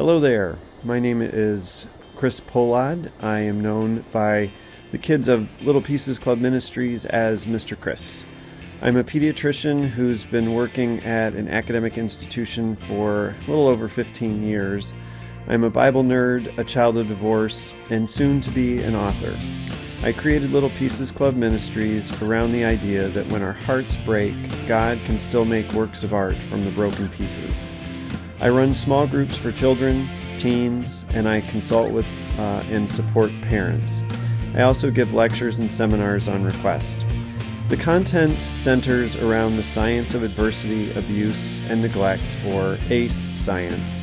Hello there. My name is Chris Polad. I am known by the kids of Little Pieces Club Ministries as Mr. Chris. I'm a pediatrician who's been working at an academic institution for a little over 15 years. I'm a Bible nerd, a child of divorce, and soon to be an author. I created Little Pieces Club Ministries around the idea that when our hearts break, God can still make works of art from the broken pieces. I run small groups for children, teens, and I consult with uh, and support parents. I also give lectures and seminars on request. The content centers around the science of adversity, abuse, and neglect, or ACE science,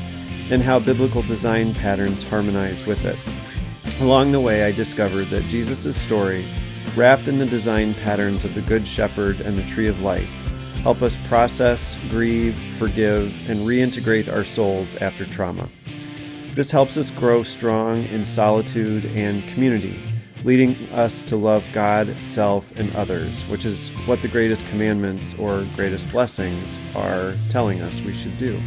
and how biblical design patterns harmonize with it. Along the way, I discovered that Jesus' story, wrapped in the design patterns of the Good Shepherd and the Tree of Life, help us process, grieve, forgive, and reintegrate our souls after trauma. This helps us grow strong in solitude and community, leading us to love God, self, and others, which is what the greatest commandments or greatest blessings are telling us we should do.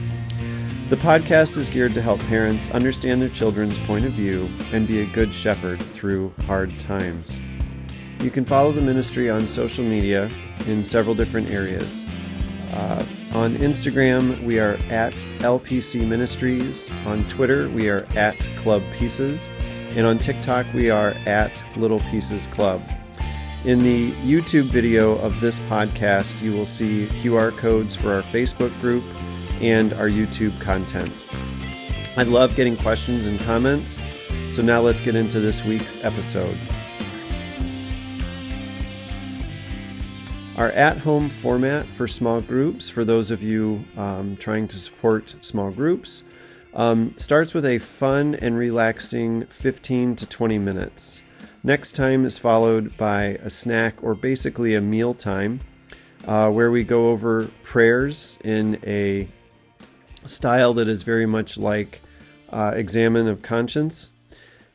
The podcast is geared to help parents understand their children's point of view and be a good shepherd through hard times. You can follow the ministry on social media in several different areas. Uh, on Instagram, we are at LPC Ministries. On Twitter, we are at Club Pieces. And on TikTok, we are at Little Pieces Club. In the YouTube video of this podcast, you will see QR codes for our Facebook group and our YouTube content. I love getting questions and comments, so now let's get into this week's episode. Our at home format for small groups, for those of you um, trying to support small groups, um, starts with a fun and relaxing 15 to 20 minutes. Next time is followed by a snack or basically a meal time uh, where we go over prayers in a style that is very much like uh, Examen of Conscience.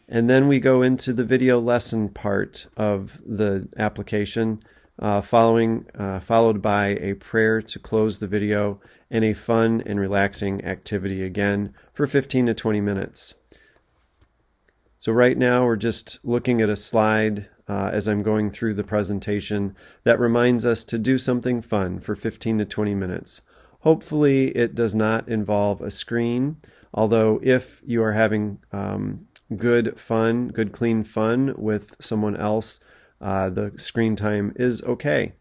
And then we go into the video lesson part of the application, uh, following uh, followed by a prayer to close the video and a fun and relaxing activity again for 15 to 20 minutes. So right now we're just looking at a slide uh, as I'm going through the presentation that reminds us to do something fun for 15 to 20 minutes. Hopefully, it does not involve a screen, although, if you are having um, good fun, good clean fun with someone else, uh, the screen time is okay.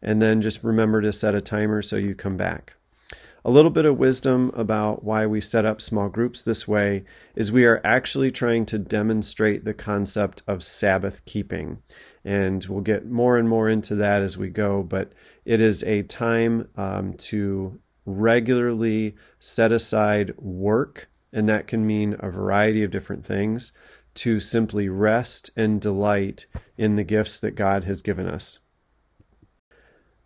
And then just remember to set a timer so you come back. A little bit of wisdom about why we set up small groups this way is we are actually trying to demonstrate the concept of Sabbath keeping. And we'll get more and more into that as we go, but it is a time um, to regularly set aside work, and that can mean a variety of different things, to simply rest and delight in the gifts that God has given us.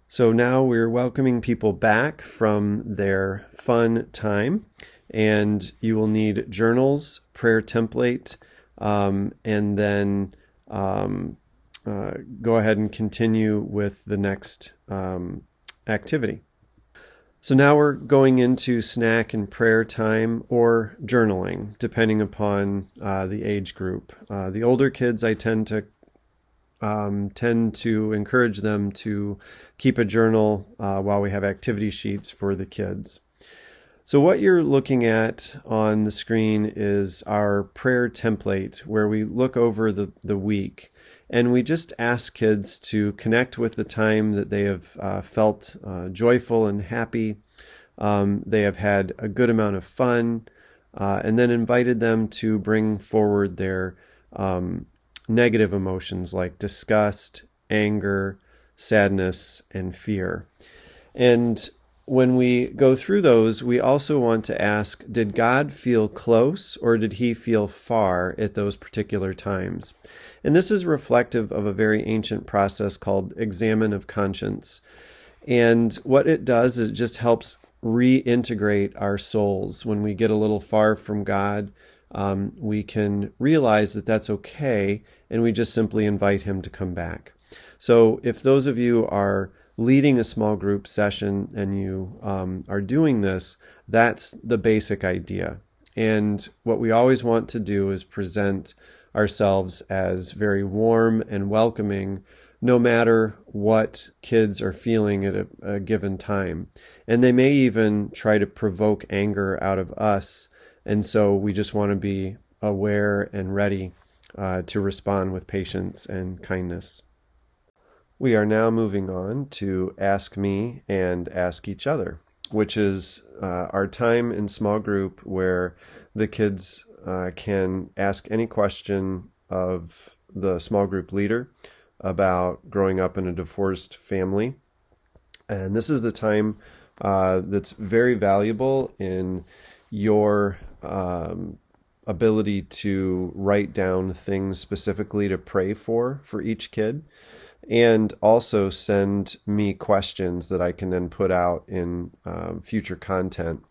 So now we're welcoming people back from their fun time, and you will need journals, prayer template, um, and then um, uh, go ahead and continue with the next um, activity. So now we're going into snack and prayer time or journaling, depending upon uh, the age group. Uh, the older kids, I tend to um, tend to encourage them to keep a journal uh, while we have activity sheets for the kids. So, what you're looking at on the screen is our prayer template where we look over the, the week and we just ask kids to connect with the time that they have uh, felt uh, joyful and happy. Um, they have had a good amount of fun, uh, and then invited them to bring forward their um, negative emotions like disgust, anger, sadness, and fear. And when we go through those, we also want to ask Did God feel close or did he feel far at those particular times? And this is reflective of a very ancient process called Examen of conscience. And what it does is it just helps reintegrate our souls. When we get a little far from God, um, we can realize that that's okay, and we just simply invite Him to come back. So, if those of you are leading a small group session and you um, are doing this, that's the basic idea. And what we always want to do is present ourselves as very warm and welcoming no matter what kids are feeling at a, a, given time. And they may even try to provoke anger out of us. And so we just want to be aware and ready uh, to respond with patience and kindness. We are now moving on to Ask Me and Ask Each Other, which is uh, our time in small group where the kids uh, can ask any question of the small group leader about growing up in a divorced family. And this is the time uh, that's very valuable in your um, ability to write down things specifically to pray for for each kid and also send me questions that I can then put out in um, future content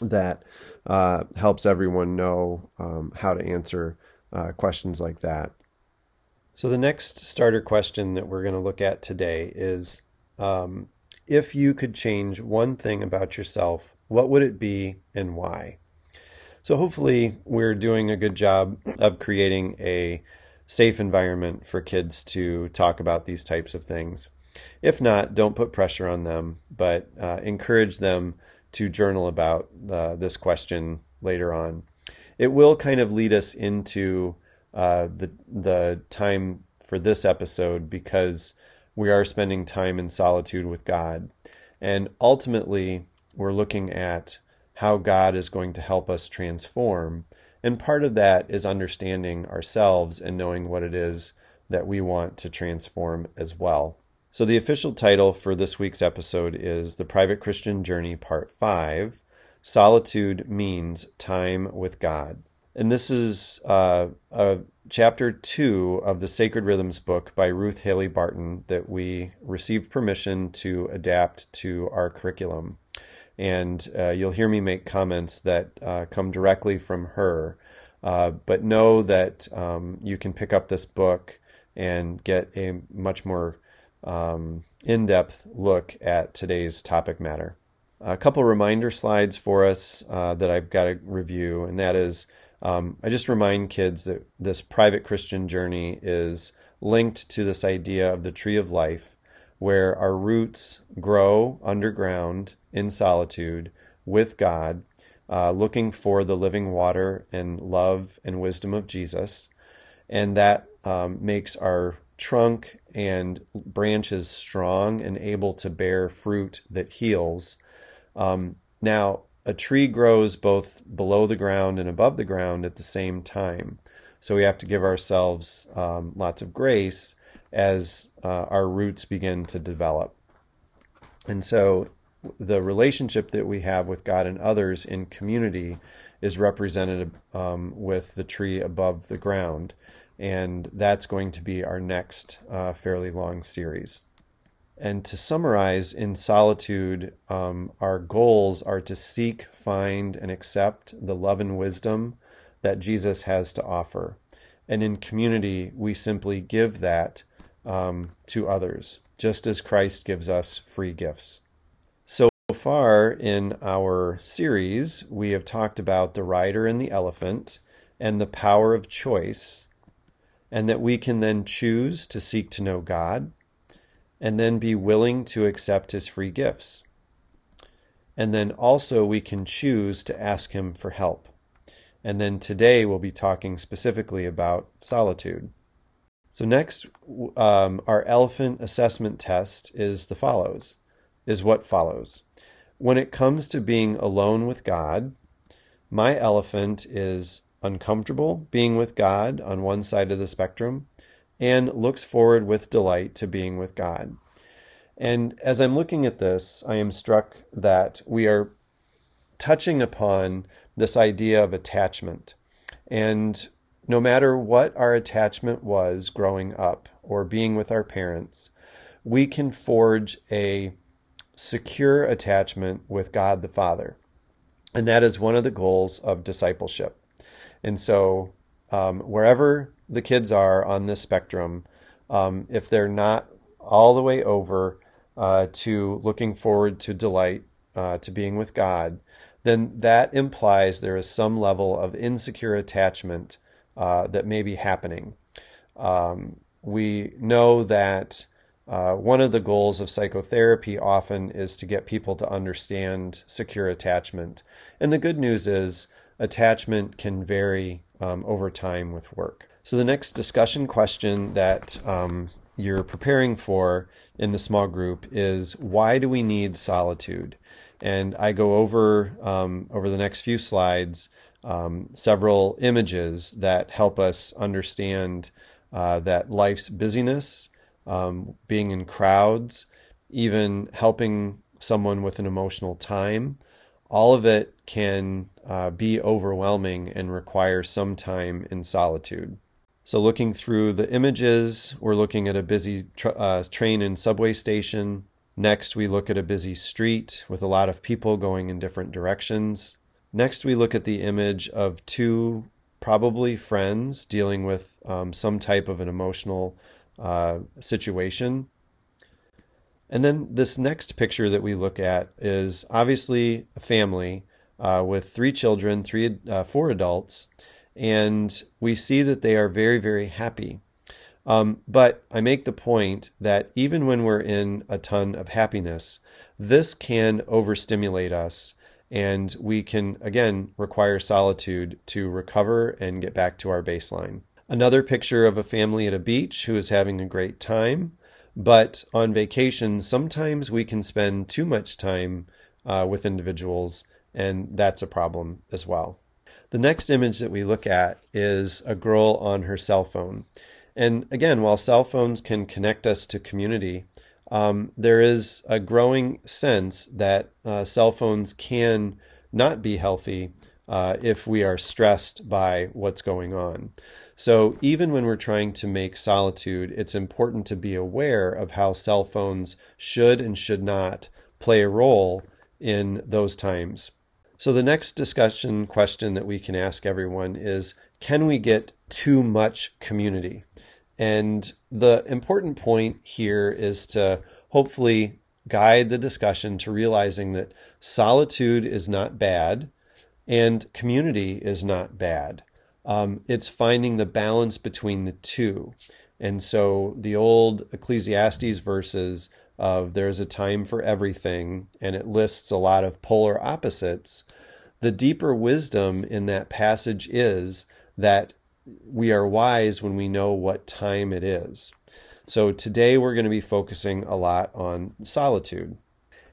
that uh, helps everyone know um, how to answer uh, questions like that. So, the next starter question that we're going to look at today is um, if you could change one thing about yourself, what would it be and why? So, hopefully, we're doing a good job of creating a safe environment for kids to talk about these types of things. If not, don't put pressure on them, but uh, encourage them to journal about uh, this question later on. It will kind of lead us into uh, the the time for this episode because we are spending time in solitude with God, and ultimately we're looking at how God is going to help us transform. And part of that is understanding ourselves and knowing what it is that we want to transform as well. So, the official title for this week's episode is The Private Christian Journey, Part 5 Solitude Means Time with God. And this is uh, a chapter two of the Sacred Rhythms book by Ruth Haley Barton that we received permission to adapt to our curriculum. And uh, you'll hear me make comments that uh, come directly from her. Uh, but know that um, you can pick up this book and get a much more um, in depth look at today's topic matter. A couple reminder slides for us uh, that I've got to review, and that is um, I just remind kids that this private Christian journey is linked to this idea of the tree of life, where our roots grow underground in solitude with God, uh, looking for the living water and love and wisdom of Jesus. And that um, makes our trunk and branches strong and able to bear fruit that heals. Um, now, a tree grows both below the ground and above the ground at the same time. So we have to give ourselves um, lots of grace as uh, our roots begin to develop. And so the relationship that we have with God and others in community is represented um, with the tree above the ground. And that's going to be our next uh, fairly long series. And to summarize, in solitude, um, our goals are to seek, find, and accept the love and wisdom that Jesus has to offer. And in community, we simply give that um, to others, just as Christ gives us free gifts. So far in our series, we have talked about the rider and the elephant and the power of choice, and that we can then choose to seek to know God and then be willing to accept his free gifts. And then also we can choose to ask him for help. And then today we'll be talking specifically about solitude. So next, um, our elephant assessment test is the follows, is what follows. When it comes to being alone with God, my elephant is uncomfortable being with God on one side of the spectrum, and looks forward with delight to being with God. And as I'm looking at this, I am struck that we are touching upon this idea of attachment. And no matter what our attachment was growing up or being with our parents, we can forge a secure attachment with God the Father. And that is one of the goals of discipleship. And so, um, wherever the kids are on this spectrum, um, if they're not all the way over uh, to looking forward to delight, uh, to being with God, then that implies there is some level of insecure attachment uh, that may be happening. Um, we know that uh, one of the goals of psychotherapy often is to get people to understand secure attachment. And the good news is attachment can vary um, over time with work. So, the next discussion question that um, you're preparing for in the small group is why do we need solitude? And I go over um, over the next few slides um, several images that help us understand uh, that life's busyness, um, being in crowds, even helping someone with an emotional time, all of it can uh, be overwhelming and require some time in solitude. So, looking through the images, we're looking at a busy tra- uh, train and subway station. Next, we look at a busy street with a lot of people going in different directions. Next, we look at the image of two probably friends dealing with um, some type of an emotional uh, situation. And then this next picture that we look at is obviously a family uh, with three children, three, uh, four adults, and we see that they are very, very happy. Um, but I make the point that even when we're in a ton of happiness, this can overstimulate us and we can, again, require solitude to recover and get back to our baseline. Another picture of a family at a beach who is having a great time, but on vacation, sometimes we can spend too much time uh, with individuals, and that's a problem as well. The next image that we look at is a girl on her cell phone. And again, while cell phones can connect us to community, um, there is a growing sense that uh, cell phones can not be healthy uh, if we are stressed by what's going on. So, even when we're trying to make solitude, it's important to be aware of how cell phones should and should not play a role in those times. So, the next discussion question that we can ask everyone is Can we get too much community? And the important point here is to hopefully guide the discussion to realizing that solitude is not bad and community is not bad. Um, it's finding the balance between the two. And so the old Ecclesiastes verses of there's a time for everything, and it lists a lot of polar opposites. The deeper wisdom in that passage is that we are wise when we know what time it is. So today we're going to be focusing a lot on solitude.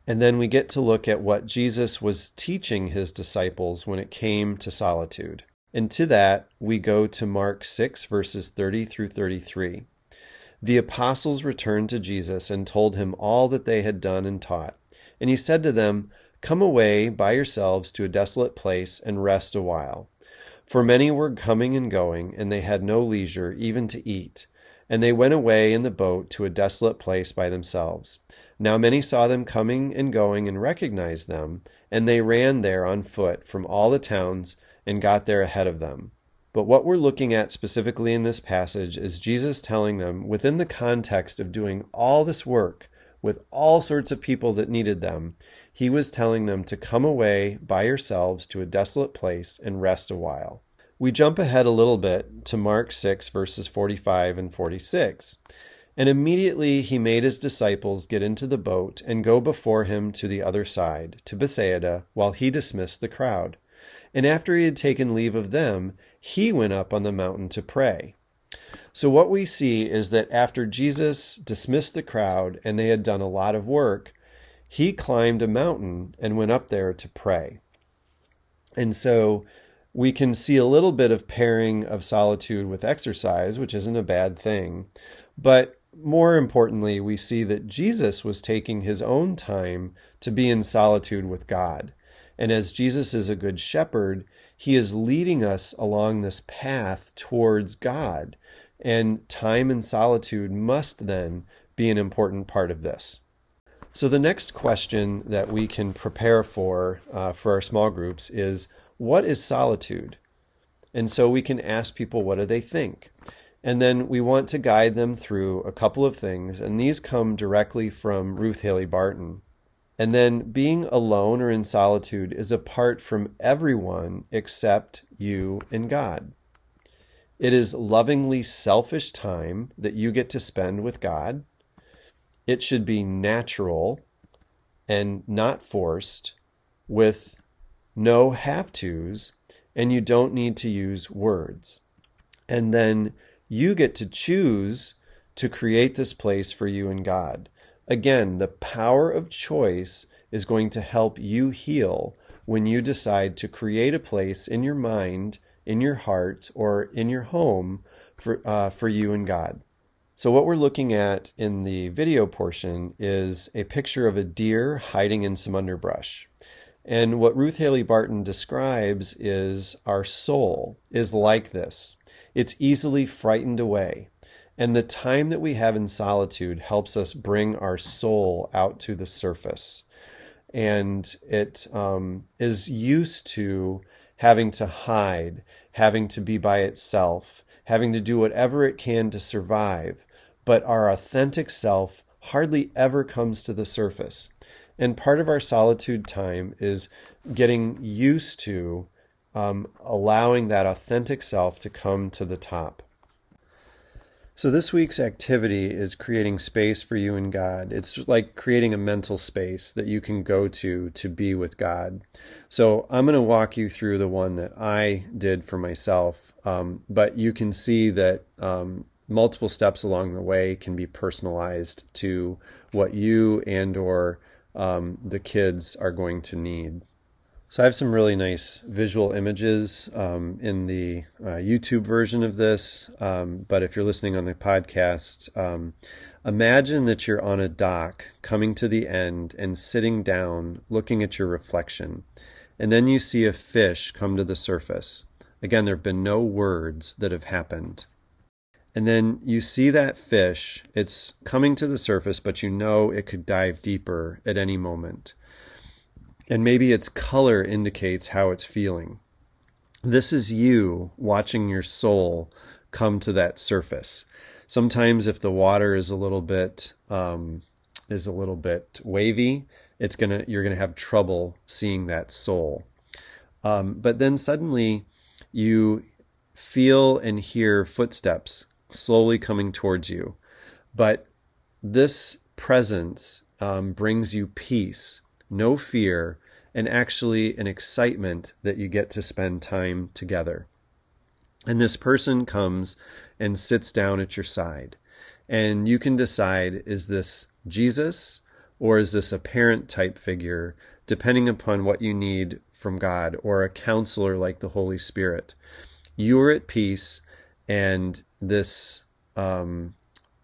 And then we get to look at what Jesus was teaching his disciples when it came to solitude. And to that, we go to Mark 6, verses 30 through 33. The apostles returned to Jesus and told him all that they had done and taught. And he said to them, Come away by yourselves to a desolate place and rest a while. For many were coming and going, and they had no leisure even to eat. And they went away in the boat to a desolate place by themselves. Now many saw them coming and going and recognized them, and they ran there on foot from all the towns and got there ahead of them. But what we're looking at specifically in this passage is Jesus telling them, within the context of doing all this work with all sorts of people that needed them, he was telling them to come away by yourselves to a desolate place and rest a while. We jump ahead a little bit to Mark 6, verses 45 and 46. And immediately he made his disciples get into the boat and go before him to the other side, to Bethsaida, while he dismissed the crowd. And after he had taken leave of them, he went up on the mountain to pray. So, what we see is that after Jesus dismissed the crowd and they had done a lot of work, he climbed a mountain and went up there to pray. And so we can see a little bit of pairing of solitude with exercise, which isn't a bad thing. But more importantly, we see that Jesus was taking his own time to be in solitude with God. And as Jesus is a good shepherd, he is leading us along this path towards God. And time and solitude must then be an important part of this. So, the next question that we can prepare for uh, for our small groups is what is solitude? And so we can ask people, what do they think? And then we want to guide them through a couple of things. And these come directly from Ruth Haley Barton. And then being alone or in solitude is apart from everyone except you and God. It is lovingly selfish time that you get to spend with God. It should be natural and not forced with no have tos, and you don't need to use words. And then you get to choose to create this place for you and God. Again, the power of choice is going to help you heal when you decide to create a place in your mind, in your heart, or in your home for, uh, for you and God. So, what we're looking at in the video portion is a picture of a deer hiding in some underbrush. And what Ruth Haley Barton describes is our soul is like this it's easily frightened away. And the time that we have in solitude helps us bring our soul out to the surface. And it um, is used to having to hide, having to be by itself, having to do whatever it can to survive. But our authentic self hardly ever comes to the surface. And part of our solitude time is getting used to um, allowing that authentic self to come to the top. So, this week's activity is creating space for you and God. It's like creating a mental space that you can go to to be with God. So, I'm going to walk you through the one that I did for myself, um, but you can see that um, multiple steps along the way can be personalized to what you and or um, the kids are going to need. So I have some really nice visual images um, in the uh, YouTube version of this. Um, but if you're listening on the podcast, um, imagine that you're on a dock coming to the end and sitting down looking at your reflection. And then you see a fish come to the surface. Again, there have been no words that have happened. And then you see that fish, it's coming to the surface, but you know it could dive deeper at any moment. And maybe its color indicates how it's feeling. This is you watching your soul come to that surface. Sometimes, if the water is a little bit um, is a little bit wavy, it's gonna you're gonna have trouble seeing that soul. Um, but then suddenly, you feel and hear footsteps slowly coming towards you. But this presence um, brings you peace, no fear, and actually an excitement that you get to spend time together. And this person comes and sits down at your side. And you can decide is this Jesus or is this a parent type figure, depending upon what you need from God, or a counselor like the Holy Spirit. You are at peace and this um,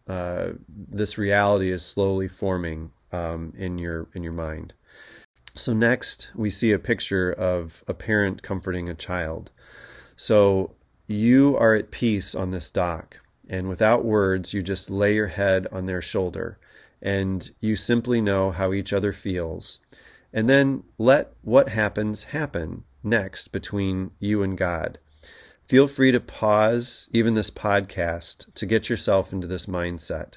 uh, this reality is slowly forming um, in your in your mind. So next, we see a picture of a parent comforting a child. So you are at peace on this dock, and without words, you just lay your head on their shoulder, and you simply know how each other feels, and then let what happens happen next between you and God feel free to pause even this podcast to get yourself into this mindset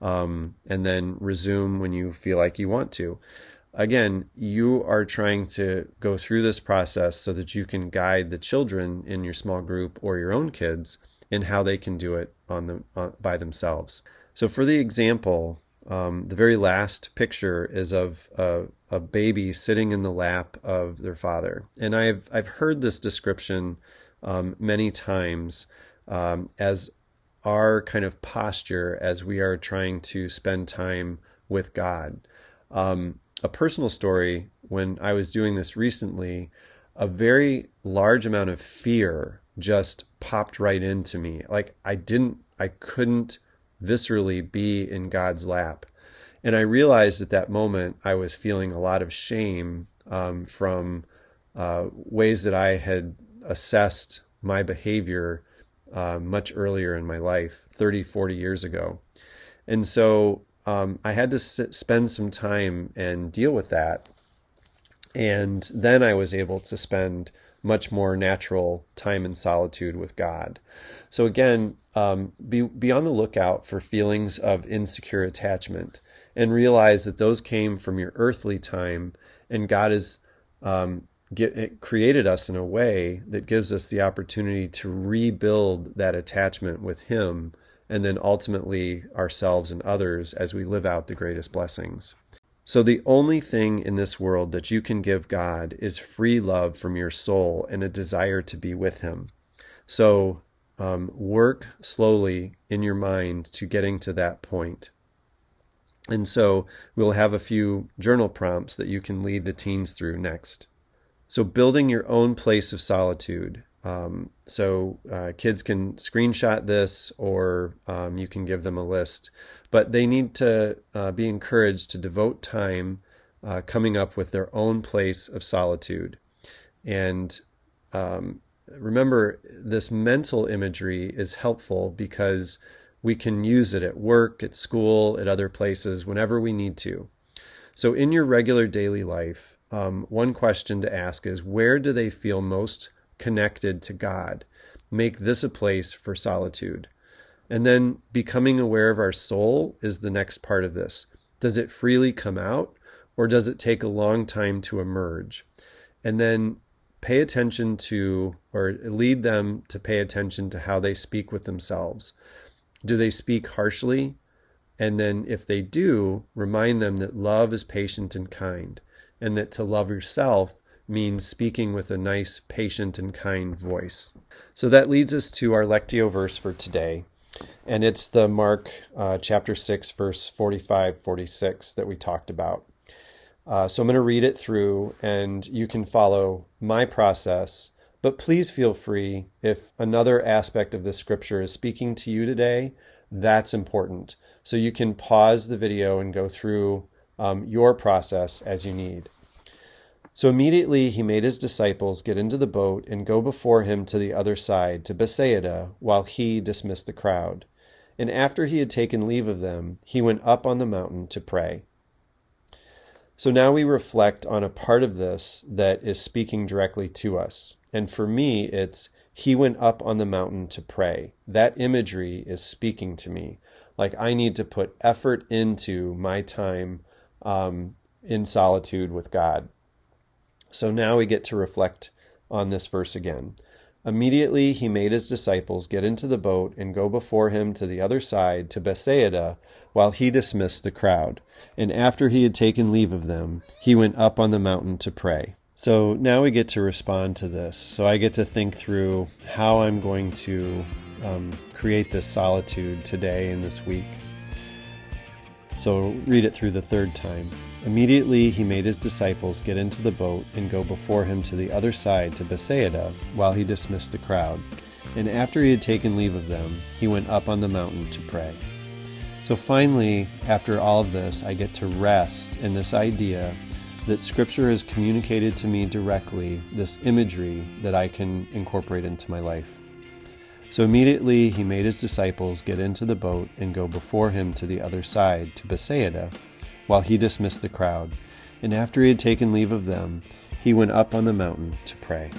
um, and then resume when you feel like you want to. Again, you are trying to go through this process so that you can guide the children in your small group or your own kids in how they can do it on the on, by themselves. So, for the example, um, the very last picture is of a, a, baby sitting in the lap of their father, and I've I've heard this description um, many times um, as our kind of posture as we are trying to spend time with God. Um, a personal story when I was doing this recently, a very large amount of fear just popped right into me. Like I didn't, I couldn't viscerally be in God's lap. And I realized at that moment I was feeling a lot of shame um, from uh, ways that I had assessed my behavior uh, much earlier in my life, 30, 40 years ago. And so um, I had to sit, spend some time and deal with that. And then I was able to spend much more natural time in solitude with God. So, again, um, be, be on the lookout for feelings of insecure attachment. and realize that those came from your earthly time, and God has um, get, created us in a way that gives us the opportunity to rebuild that attachment with Him, and then ultimately ourselves and others as we live out the greatest blessings. So, the only thing in this world that you can give God is free love from your soul and a desire to be with Him. So, um, work slowly in your mind to getting to that point. And so, we'll have a few journal prompts that you can lead the teens through next. So, building your own place of solitude. Um, so, uh, kids can screenshot this or um, you can give them a list but they need to uh, be encouraged to devote time uh, coming up with their own place of solitude. And um, remember, this mental imagery is helpful because we can use it at work, at school, at other places, whenever we need to. So, in your regular daily life, um, one question to ask is where do they feel most connected to God? Make this a place for solitude. And then becoming aware of our soul is the next part of this. Does it freely come out or does it take a long time to emerge? And then pay attention to or lead them to pay attention to how they speak with themselves. Do they speak harshly? And then if they do, remind them that love is patient and kind, and that to love yourself means speaking with a nice, patient, and kind voice. So that leads us to our Lectio verse for today and it's the Mark uh, chapter 6, verse 45 46 that we talked about. Uh, so I'm going to read it through, and you can follow my process. But please feel free if another aspect of the scripture is speaking to you today, that's important. So you can pause the video and go through um, your process as you need. So immediately he made his disciples get into the boat and go before him to the other side, to Bethsaida, while he dismissed the crowd. And after he had taken leave of them, he went up on the mountain to pray. So now we reflect on a part of this that is speaking directly to us. And for me, it's he went up on the mountain to pray. That imagery is speaking to me. Like I need to put effort into my time um, in solitude with God. So now we get to reflect on this verse again. Immediately he made his disciples get into the boat and go before him to the other side, to Bethsaida, while he dismissed the crowd. And after he had taken leave of them, he went up on the mountain to pray. So now we get to respond to this. So I get to think through how I'm going to um, create this solitude today and this week. So read it through the third time. Immediately he made his disciples get into the boat and go before him to the other side to Bethsaida, while he dismissed the crowd. And after he had taken leave of them, he went up on the mountain to pray. So finally, after all of this, I get to rest in this idea that Scripture has communicated to me directly this imagery that I can incorporate into my life. So immediately he made his disciples get into the boat and go before him to the other side, to Bethsaida while he dismissed the crowd. And after he had taken leave of them, he went up on the mountain to pray.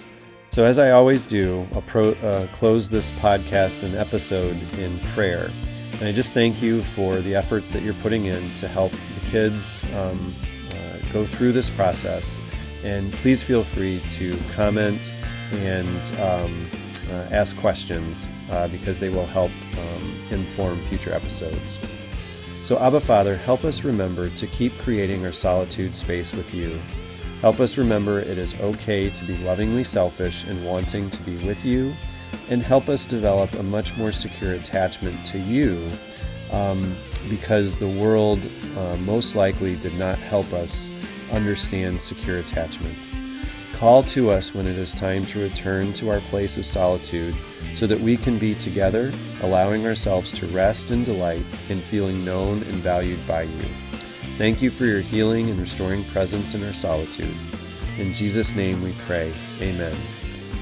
So, as I always do, I'll pro, uh, close this podcast and episode in prayer. And I just thank you for the efforts that you're putting in to help the kids um, uh, go through this process. And please feel free to comment and um, uh, ask questions uh, because they will help um, inform future episodes. So, Abba Father, help us remember to keep creating our solitude space with you. Help us remember it is okay to be lovingly selfish and wanting to be with you, and help us develop a much more secure attachment to you um, because the world uh, most likely did not help us understand secure attachment. Call to us when it is time to return to our place of solitude so that we can be together, allowing ourselves to rest and delight in feeling known and valued by you. Thank you for your healing and restoring presence in our solitude. In Jesus' name we pray. Amen.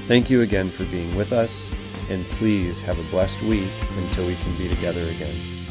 Thank you again for being with us, and please have a blessed week until we can be together again.